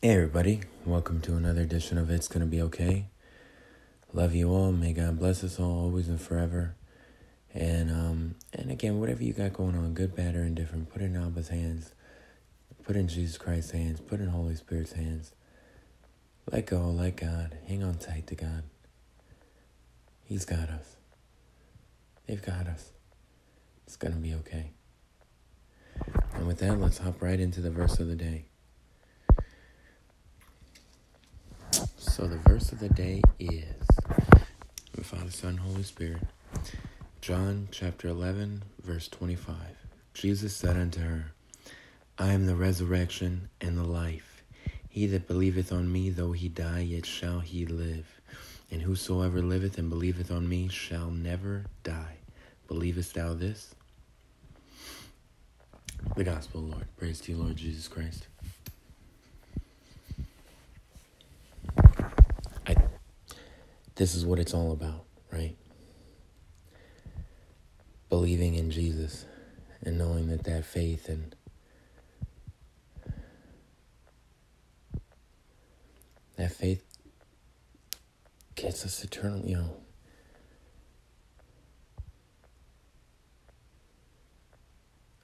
Hey, everybody. Welcome to another edition of It's Gonna Be Okay. Love you all. May God bless us all always and forever. And um, and again, whatever you got going on, good, bad, or indifferent, put it in Abba's hands. Put in Jesus Christ's hands. Put in Holy Spirit's hands. Let go, let God. Hang on tight to God. He's got us. They've got us. It's gonna be okay. And with that, let's hop right into the verse of the day. So the verse of the day is the Father, Son, Holy Spirit. John chapter 11, verse 25. Jesus said unto her, I am the resurrection and the life. He that believeth on me, though he die, yet shall he live. And whosoever liveth and believeth on me shall never die. Believest thou this? The Gospel, Lord. Praise to you, Lord Jesus Christ. This is what it's all about, right? Believing in Jesus and knowing that that faith and that faith gets us eternal, you know.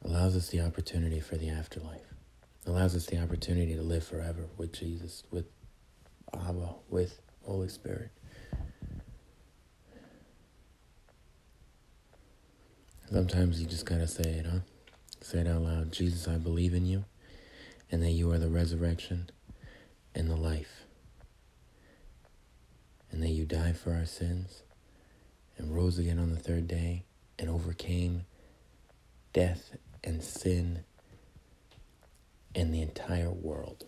Allows us the opportunity for the afterlife. Allows us the opportunity to live forever with Jesus, with Abba, with Holy Spirit. Sometimes you just gotta say it, huh? Say it out loud. Jesus, I believe in you, and that you are the resurrection and the life, and that you died for our sins and rose again on the third day and overcame death and sin and the entire world.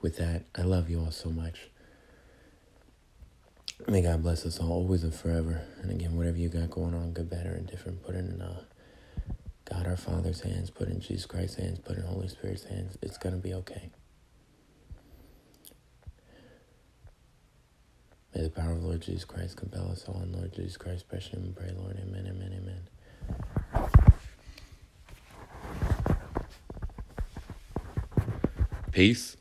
With that, I love you all so much. May God bless us all always and forever. And again, whatever you got going on, good, bad, or indifferent, put it in uh, God our Father's hands, put in Jesus Christ's hands, put in Holy Spirit's hands. It's going to be okay. May the power of Lord Jesus Christ compel us all in Lord Jesus Christ, precious and pray, Lord. Amen, amen, amen. Peace.